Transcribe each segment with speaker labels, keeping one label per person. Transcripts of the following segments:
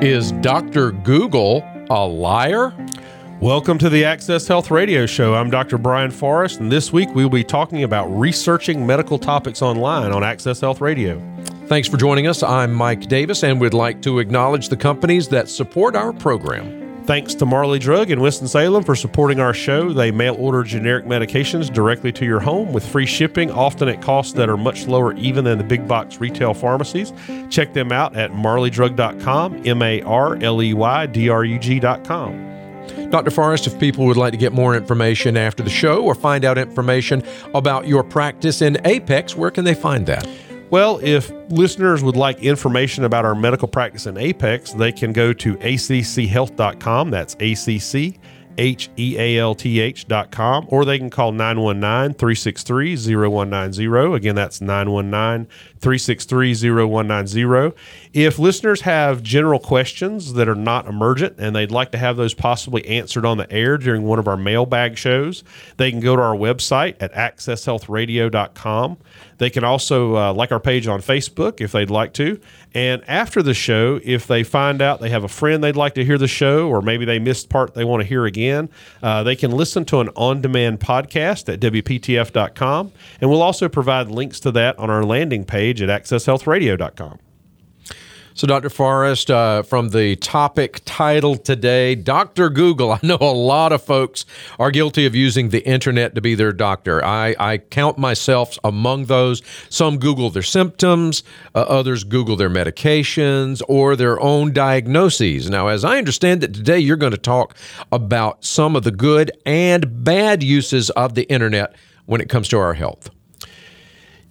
Speaker 1: Is Dr. Google a liar?
Speaker 2: Welcome to the Access Health Radio Show. I'm Dr. Brian Forrest, and this week we will be talking about researching medical topics online on Access Health Radio.
Speaker 1: Thanks for joining us. I'm Mike Davis, and we'd like to acknowledge the companies that support our program.
Speaker 2: Thanks to Marley Drug in Winston-Salem for supporting our show. They mail order generic medications directly to your home with free shipping, often at costs that are much lower even than the big box retail pharmacies. Check them out at marleydrug.com, M A R L E Y D R U G.com.
Speaker 1: Dr. Forrest, if people would like to get more information after the show or find out information about your practice in Apex, where can they find that?
Speaker 2: Well, if listeners would like information about our medical practice in Apex, they can go to acchealth.com. That's ACC H E A L T H dot com, or they can call 919 363 0190. Again, that's 919 363 0190. If listeners have general questions that are not emergent and they'd like to have those possibly answered on the air during one of our mailbag shows, they can go to our website at accesshealthradio.com. They can also uh, like our page on Facebook if they'd like to. And after the show, if they find out they have a friend they'd like to hear the show, or maybe they missed part they want to hear again, uh, they can listen to an on demand podcast at WPTF.com. And we'll also provide links to that on our landing page at AccessHealthRadio.com.
Speaker 1: So, Dr. Forrest, uh, from the topic title today, Dr. Google. I know a lot of folks are guilty of using the internet to be their doctor. I, I count myself among those. Some Google their symptoms, uh, others Google their medications or their own diagnoses. Now, as I understand it today, you're going to talk about some of the good and bad uses of the internet when it comes to our health.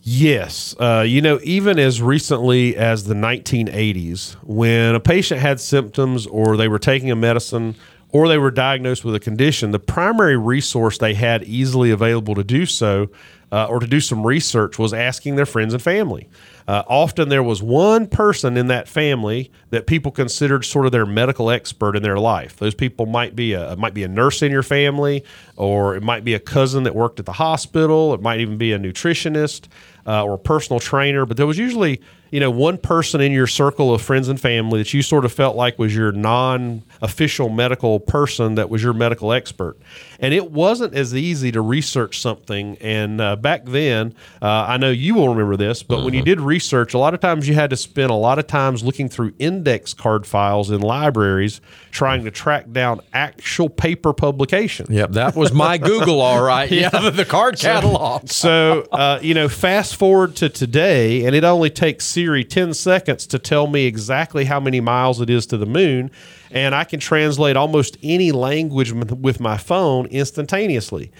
Speaker 2: Yes. Uh, you know, even as recently as the 1980s, when a patient had symptoms or they were taking a medicine or they were diagnosed with a condition, the primary resource they had easily available to do so uh, or to do some research was asking their friends and family. Uh, often there was one person in that family that people considered sort of their medical expert in their life. Those people might be a might be a nurse in your family, or it might be a cousin that worked at the hospital. It might even be a nutritionist uh, or a personal trainer. But there was usually you know one person in your circle of friends and family that you sort of felt like was your non-official medical person that was your medical expert. And it wasn't as easy to research something. And uh, back then uh, i know you will remember this but when you mm-hmm. did research a lot of times you had to spend a lot of times looking through index card files in libraries trying to track down actual paper publication
Speaker 1: yep that was my google all right. Yeah. The card catalog.
Speaker 2: so, so uh, you know fast forward to today and it only takes Siri 10 seconds to tell me exactly how many miles it is to the moon, and I can translate almost any language with my phone instantaneously.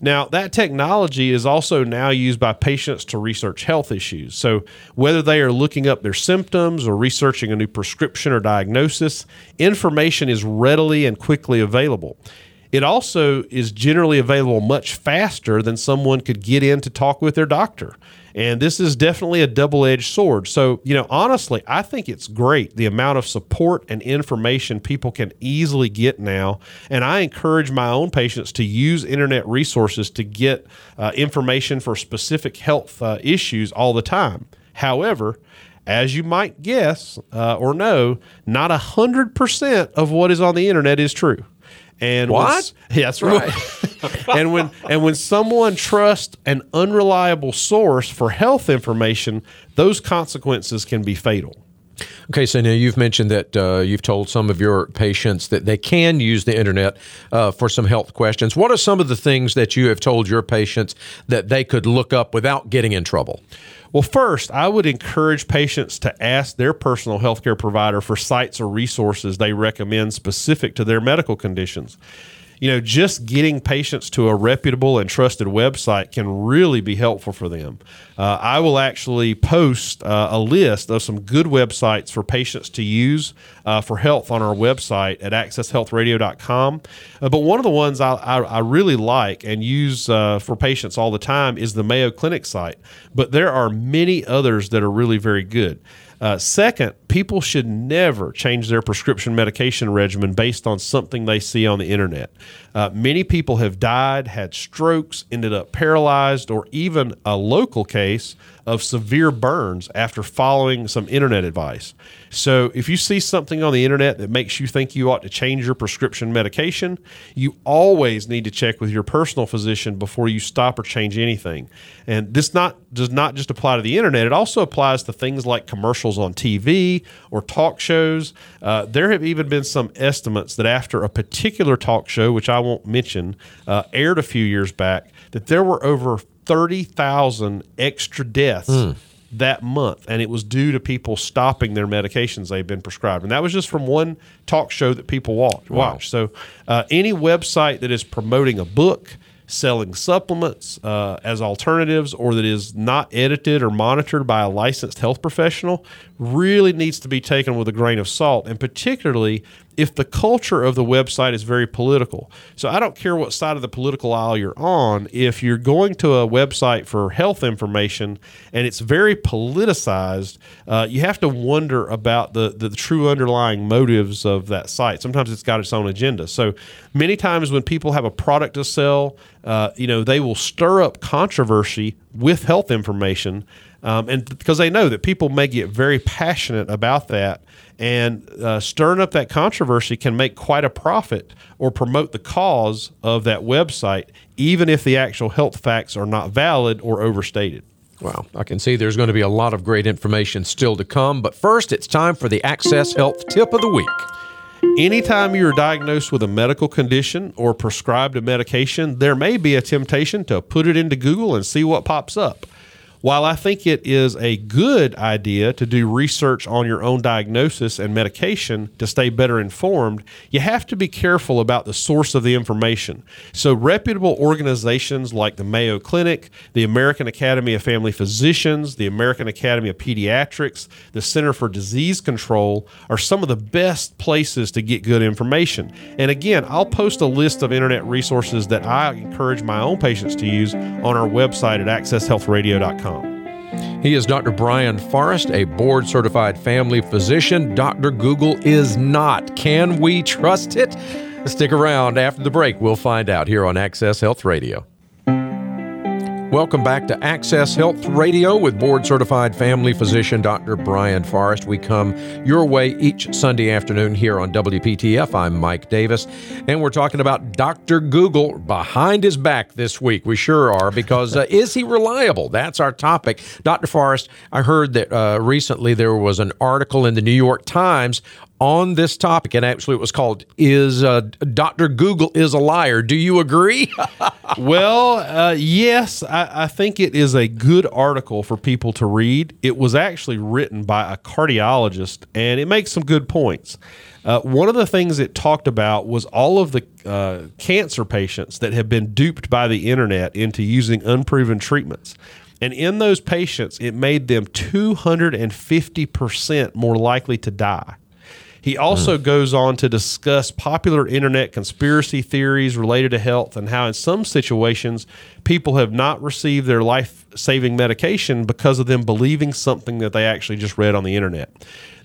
Speaker 2: Now, that technology is also now used by patients to research health issues. So, whether they are looking up their symptoms or researching a new prescription or diagnosis, information is readily and quickly available. It also is generally available much faster than someone could get in to talk with their doctor. And this is definitely a double edged sword. So, you know, honestly, I think it's great the amount of support and information people can easily get now. And I encourage my own patients to use internet resources to get uh, information for specific health uh, issues all the time. However, as you might guess uh, or know, not 100% of what is on the internet is true.
Speaker 1: And what?
Speaker 2: Yeah, that's right. and when and when someone trusts an unreliable source for health information, those consequences can be fatal.
Speaker 1: Okay, so now you've mentioned that uh, you've told some of your patients that they can use the internet uh, for some health questions. What are some of the things that you have told your patients that they could look up without getting in trouble?
Speaker 2: Well, first, I would encourage patients to ask their personal healthcare provider for sites or resources they recommend specific to their medical conditions you know, just getting patients to a reputable and trusted website can really be helpful for them. Uh, I will actually post uh, a list of some good websites for patients to use uh, for health on our website at accesshealthradio.com. Uh, but one of the ones I, I, I really like and use uh, for patients all the time is the Mayo Clinic site. But there are many others that are really very good. Uh, second, people should never change their prescription medication regimen based on something they see on the internet. Uh, many people have died, had strokes, ended up paralyzed, or even a local case of severe burns after following some internet advice. So, if you see something on the internet that makes you think you ought to change your prescription medication, you always need to check with your personal physician before you stop or change anything. And this not does not just apply to the internet; it also applies to things like commercials on TV or talk shows. Uh, there have even been some estimates that after a particular talk show, which I won't mention, uh, aired a few years back, that there were over 30,000 extra deaths mm. that month. And it was due to people stopping their medications they've been prescribed. And that was just from one talk show that people watch. Wow. watch. So, uh, any website that is promoting a book, selling supplements uh, as alternatives, or that is not edited or monitored by a licensed health professional really needs to be taken with a grain of salt. And particularly if the culture of the website is very political. So I don't care what side of the political aisle you're on, if you're going to a website for health information and it's very politicized, uh, you have to wonder about the, the true underlying motives of that site. Sometimes it's got its own agenda. So many times when people have a product to sell, uh, you know, they will stir up controversy with health information. Um, and because they know that people may get very passionate about that and uh, stirring up that controversy can make quite a profit or promote the cause of that website, even if the actual health facts are not valid or overstated.
Speaker 1: Well, I can see there's going to be a lot of great information still to come. But first, it's time for the Access Health Tip of the Week.
Speaker 2: Anytime you're diagnosed with a medical condition or prescribed a medication, there may be a temptation to put it into Google and see what pops up. While I think it is a good idea to do research on your own diagnosis and medication to stay better informed, you have to be careful about the source of the information. So, reputable organizations like the Mayo Clinic, the American Academy of Family Physicians, the American Academy of Pediatrics, the Center for Disease Control are some of the best places to get good information. And again, I'll post a list of internet resources that I encourage my own patients to use on our website at accesshealthradio.com.
Speaker 1: He is Dr. Brian Forrest, a board certified family physician. Dr. Google is not. Can we trust it? Stick around after the break. We'll find out here on Access Health Radio. Welcome back to Access Health Radio with board certified family physician Dr. Brian Forrest. We come your way each Sunday afternoon here on WPTF. I'm Mike Davis, and we're talking about Dr. Google behind his back this week. We sure are, because uh, is he reliable? That's our topic. Dr. Forrest, I heard that uh, recently there was an article in the New York Times on this topic, and actually it was called "Is uh, Doctor Google is a liar?" Do you agree?
Speaker 2: well, uh, yes, I, I, think it is a good article for people to read. It was actually written by a cardiologist, and it makes some good points. Uh, one of the things it talked about was all of the uh, cancer patients that have been duped by the internet into using unproven treatments. And in those patients, it made them 250% more likely to die. He also mm. goes on to discuss popular internet conspiracy theories related to health and how, in some situations, people have not received their life saving medication because of them believing something that they actually just read on the internet.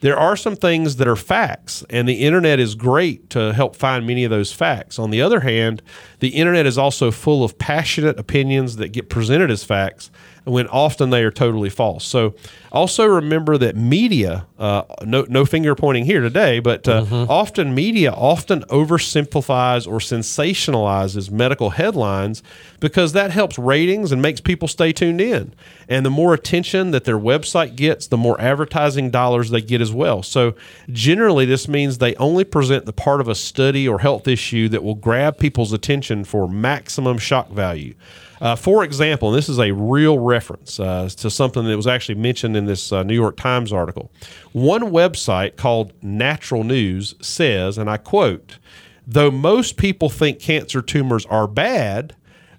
Speaker 2: There are some things that are facts, and the internet is great to help find many of those facts. On the other hand, the internet is also full of passionate opinions that get presented as facts when often they are totally false. So also remember that media, uh, no, no finger pointing here today, but uh, mm-hmm. often media often oversimplifies or sensationalizes medical headlines because that helps ratings and makes people stay tuned in. And the more attention that their website gets, the more advertising dollars they get as well. So generally, this means they only present the part of a study or health issue that will grab people's attention for maximum shock value. Uh, for example, and this is a real reference uh, to something that was actually mentioned in this uh, New York Times article. One website called Natural News says, and I quote, though most people think cancer tumors are bad,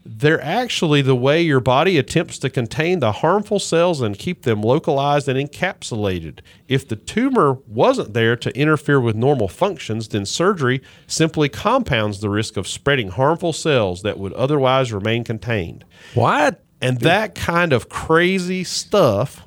Speaker 2: they're actually the way your body attempts to contain the harmful cells and keep them localized and encapsulated. If the tumor wasn't there to interfere with normal functions, then surgery simply compounds the risk of spreading harmful cells that would otherwise remain contained.
Speaker 1: What?
Speaker 2: And that kind of crazy stuff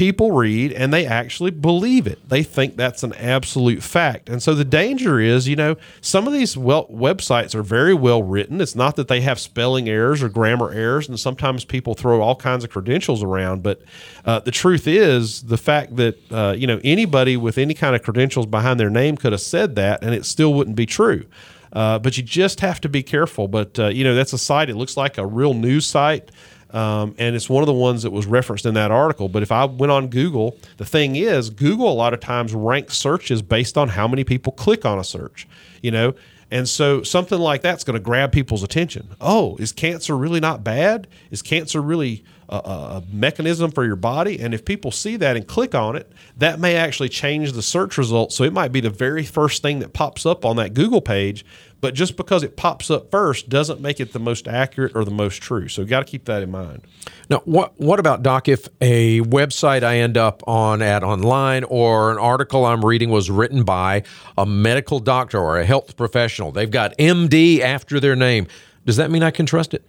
Speaker 2: people read and they actually believe it. They think that's an absolute fact. And so the danger is, you know, some of these well, websites are very well written. It's not that they have spelling errors or grammar errors, and sometimes people throw all kinds of credentials around. But uh, the truth is, the fact that, uh, you know, anybody with any kind of credentials behind their name could have said that and it still wouldn't be true. Uh, but you just have to be careful. But, uh, you know, that's a site, it looks like a real news site. Um, and it's one of the ones that was referenced in that article. But if I went on Google, the thing is, Google a lot of times ranks searches based on how many people click on a search, you know. And so something like that's going to grab people's attention. Oh, is cancer really not bad? Is cancer really a, a, mechanism for your body? And if people see that and click on it, that may actually change the search results. So it might be the very first thing that pops up on that Google page but just because it pops up first doesn't make it the most accurate or the most true. So, you got to keep that in mind.
Speaker 1: Now, what what about Doc? If a website I end up on at online or an article I'm reading was written by a medical doctor or a health professional, they've got MD after their name. Does that mean I can trust it?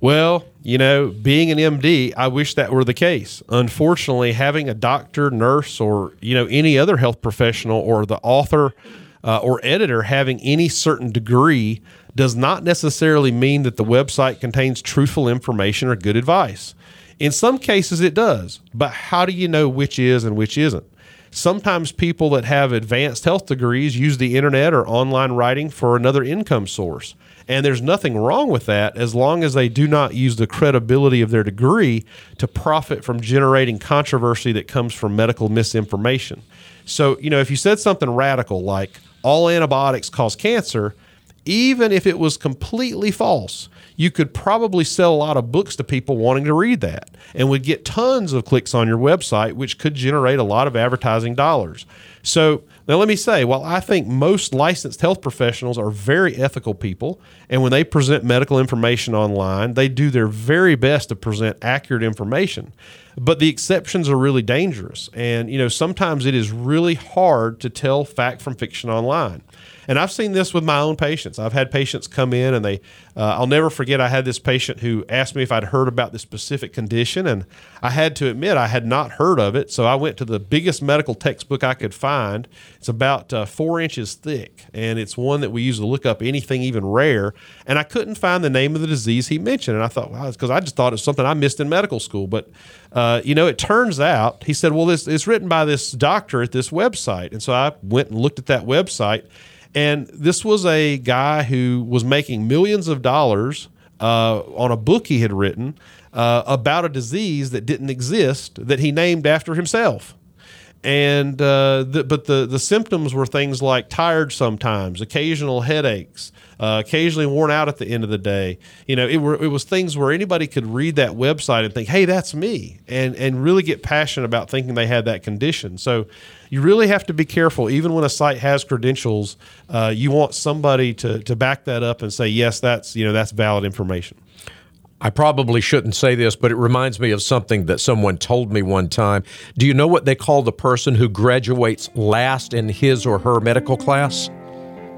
Speaker 2: Well, you know, being an MD, I wish that were the case. Unfortunately, having a doctor, nurse, or you know any other health professional or the author uh, or editor having any certain degree does not necessarily mean that the website contains truthful information or good advice. In some cases, it does, but how do you know which is and which isn't? Sometimes people that have advanced health degrees use the internet or online writing for another income source. And there's nothing wrong with that as long as they do not use the credibility of their degree to profit from generating controversy that comes from medical misinformation. So, you know, if you said something radical like, all antibiotics cause cancer, even if it was completely false, you could probably sell a lot of books to people wanting to read that and would get tons of clicks on your website, which could generate a lot of advertising dollars. So, now let me say, while I think most licensed health professionals are very ethical people, and when they present medical information online, they do their very best to present accurate information. But the exceptions are really dangerous. And, you know, sometimes it is really hard to tell fact from fiction online. And I've seen this with my own patients. I've had patients come in and they, uh, I'll never forget, I had this patient who asked me if I'd heard about this specific condition. And I had to admit I had not heard of it. So I went to the biggest medical textbook I could find. It's about uh, four inches thick. And it's one that we use to look up anything even rare. And I couldn't find the name of the disease he mentioned. And I thought, wow, because I just thought it was something I missed in medical school. But, uh, you know, it turns out, he said, well, this, it's written by this doctor at this website. And so I went and looked at that website and this was a guy who was making millions of dollars uh, on a book he had written uh, about a disease that didn't exist that he named after himself. And uh, the, but the the symptoms were things like tired sometimes, occasional headaches, uh, occasionally worn out at the end of the day. You know, it were it was things where anybody could read that website and think, "Hey, that's me," and and really get passionate about thinking they had that condition. So you really have to be careful. Even when a site has credentials, uh, you want somebody to to back that up and say, yes, that's you know that's valid information.
Speaker 1: I probably shouldn't say this, but it reminds me of something that someone told me one time. Do you know what they call the person who graduates last in his or her medical class?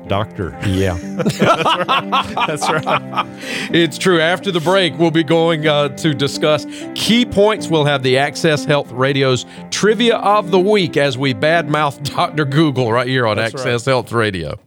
Speaker 2: doctor.
Speaker 1: Yeah.
Speaker 2: That's right. That's right.
Speaker 1: It's true. After the break, we'll be going uh, to discuss key points. We'll have the Access Health Radio's trivia of the week as we badmouth Dr. Google right here on That's Access right. Health Radio.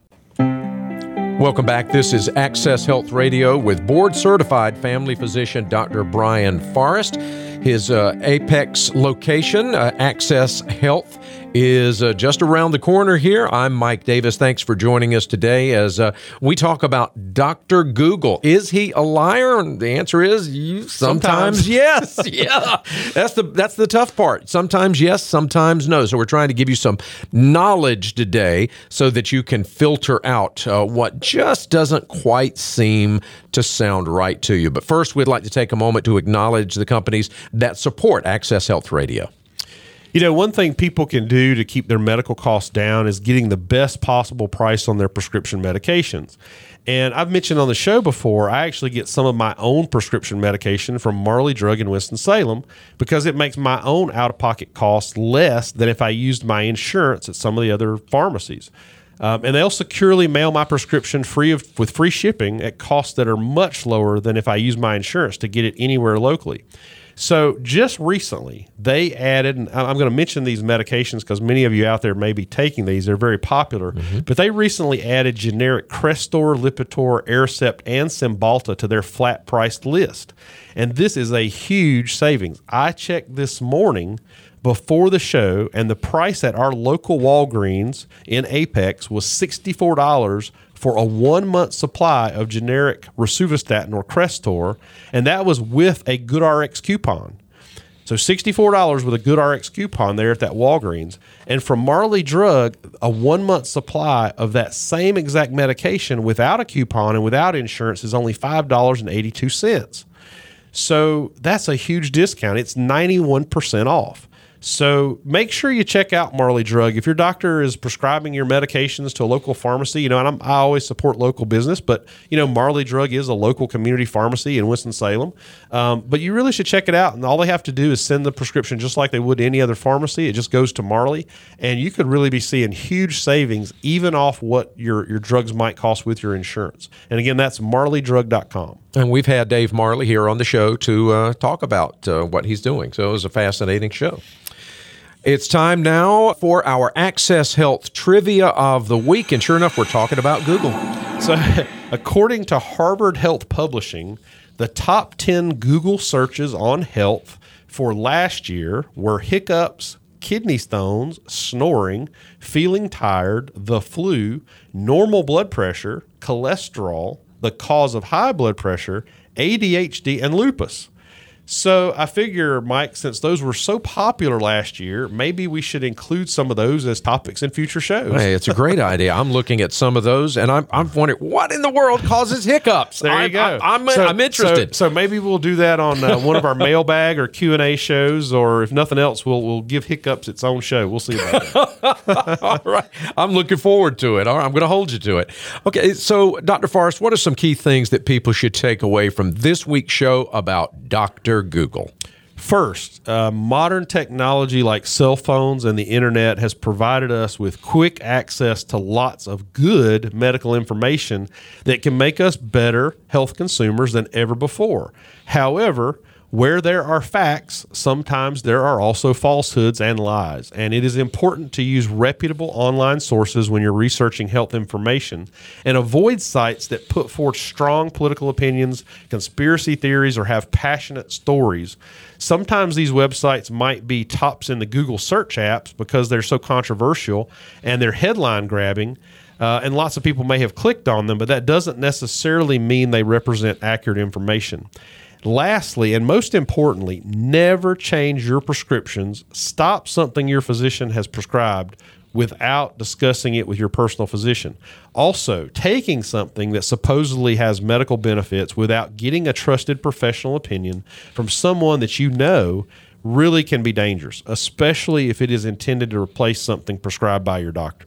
Speaker 1: Welcome back. This is Access Health Radio with board certified family physician Dr. Brian Forrest. His uh, Apex location, uh, Access Health, is uh, just around the corner here. I'm Mike Davis. Thanks for joining us today as uh, we talk about Dr. Google. Is he a liar? And the answer is you, sometimes, sometimes yes. yeah. That's the that's the tough part. Sometimes yes, sometimes no. So we're trying to give you some knowledge today so that you can filter out uh, what just doesn't quite seem to sound right to you. But first, we'd like to take a moment to acknowledge the companies that support Access Health Radio.
Speaker 2: You know, one thing people can do to keep their medical costs down is getting the best possible price on their prescription medications. And I've mentioned on the show before, I actually get some of my own prescription medication from Marley Drug in Winston-Salem because it makes my own out-of-pocket costs less than if I used my insurance at some of the other pharmacies. Um, and they'll securely mail my prescription free of, with free shipping at costs that are much lower than if I use my insurance to get it anywhere locally. So just recently, they added, and I'm going to mention these medications because many of you out there may be taking these. They're very popular, but they recently added generic Crestor, Lipitor, Aricept, and Cymbalta to their flat priced list. And this is a huge savings. I checked this morning before the show, and the price at our local Walgreens in Apex was $64 for a one month supply of generic Rosuvastatin or Crestor, and that was with a GoodRx coupon. So $64 with a GoodRx coupon there at that Walgreens. And from Marley Drug, a one month supply of that same exact medication without a coupon and without insurance is only $5.82. So that's a huge discount. It's 91% off. So make sure you check out Marley Drug. If your doctor is prescribing your medications to a local pharmacy, you know, and I'm, I always support local business, but you know, Marley Drug is a local community pharmacy in Winston Salem. Um, but you really should check it out, and all they have to do is send the prescription just like they would any other pharmacy. It just goes to Marley, and you could really be seeing huge savings even off what your your drugs might cost with your insurance. And again, that's MarleyDrug.com.
Speaker 1: And we've had Dave Marley here on the show to uh, talk about uh, what he's doing. So it was a fascinating show. It's time now for our Access Health Trivia of the Week. And sure enough, we're talking about Google.
Speaker 2: So, according to Harvard Health Publishing, the top 10 Google searches on health for last year were hiccups, kidney stones, snoring, feeling tired, the flu, normal blood pressure, cholesterol, the cause of high blood pressure, ADHD, and lupus. So I figure, Mike, since those were so popular last year, maybe we should include some of those as topics in future shows.
Speaker 1: Hey, it's a great idea. I'm looking at some of those, and I'm, I'm wondering what in the world causes hiccups.
Speaker 2: There you
Speaker 1: I,
Speaker 2: go.
Speaker 1: I, am
Speaker 2: So-
Speaker 1: I'm interested.
Speaker 2: So, so maybe we'll do that on uh, one of our mailbag or Q and A shows, or if nothing else, we'll we'll give hiccups its own show. We'll see about that.
Speaker 1: All right. I'm looking forward to it. All right. I'm going to hold you to it. Okay. So, Dr. Forrest, what are some key things that people should take away from this week's show about Dr. Google?
Speaker 2: First, uh, modern technology like cell phones and the internet has provided us with quick access to lots of good medical information that can make us better health consumers than ever before. However, where there are facts, sometimes there are also falsehoods and lies. And it is important to use reputable online sources when you're researching health information and avoid sites that put forth strong political opinions, conspiracy theories, or have passionate stories. Sometimes these websites might be tops in the Google search apps because they're so controversial and they're headline grabbing. Uh, and lots of people may have clicked on them, but that doesn't necessarily mean they represent accurate information. Lastly, and most importantly, never change your prescriptions. Stop something your physician has prescribed without discussing it with your personal physician. Also, taking something that supposedly has medical benefits without getting a trusted professional opinion from someone that you know really can be dangerous, especially if it is intended to replace something prescribed by your doctor.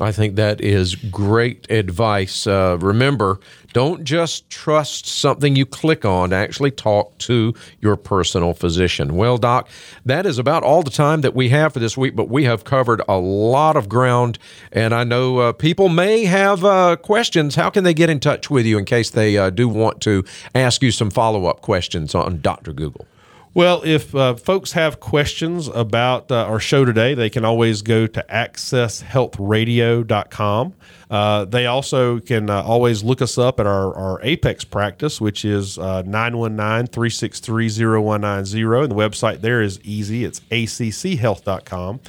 Speaker 1: I think that is great advice. Uh, remember, don't just trust something you click on. Actually, talk to your personal physician. Well, Doc, that is about all the time that we have for this week, but we have covered a lot of ground. And I know uh, people may have uh, questions. How can they get in touch with you in case they uh, do want to ask you some follow up questions on Dr. Google?
Speaker 2: Well, if uh, folks have questions about uh, our show today, they can always go to accesshealthradio.com. Uh, they also can uh, always look us up at our, our Apex practice, which is uh, 919 363 0190. And the website there is easy, it's acchealth.com.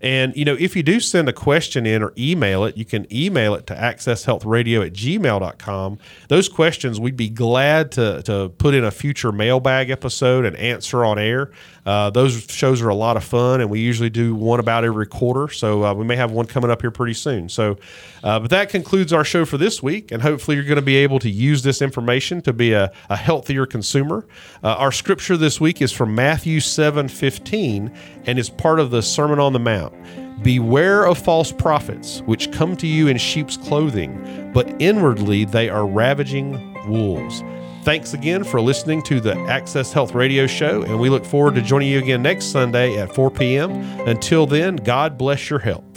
Speaker 2: And, you know, if you do send a question in or email it, you can email it to accesshealthradio at gmail.com. Those questions we'd be glad to, to put in a future mailbag episode and answer on air. Uh, those shows are a lot of fun, and we usually do one about every quarter. So uh, we may have one coming up here pretty soon. So, uh, but that concludes our show for this week, and hopefully you're going to be able to use this information to be a, a healthier consumer. Uh, our scripture this week is from Matthew seven fifteen, and is part of the Sermon on the Mount. Beware of false prophets, which come to you in sheep's clothing, but inwardly they are ravaging wolves. Thanks again for listening to the Access Health Radio Show, and we look forward to joining you again next Sunday at 4 p.m. Until then, God bless your health.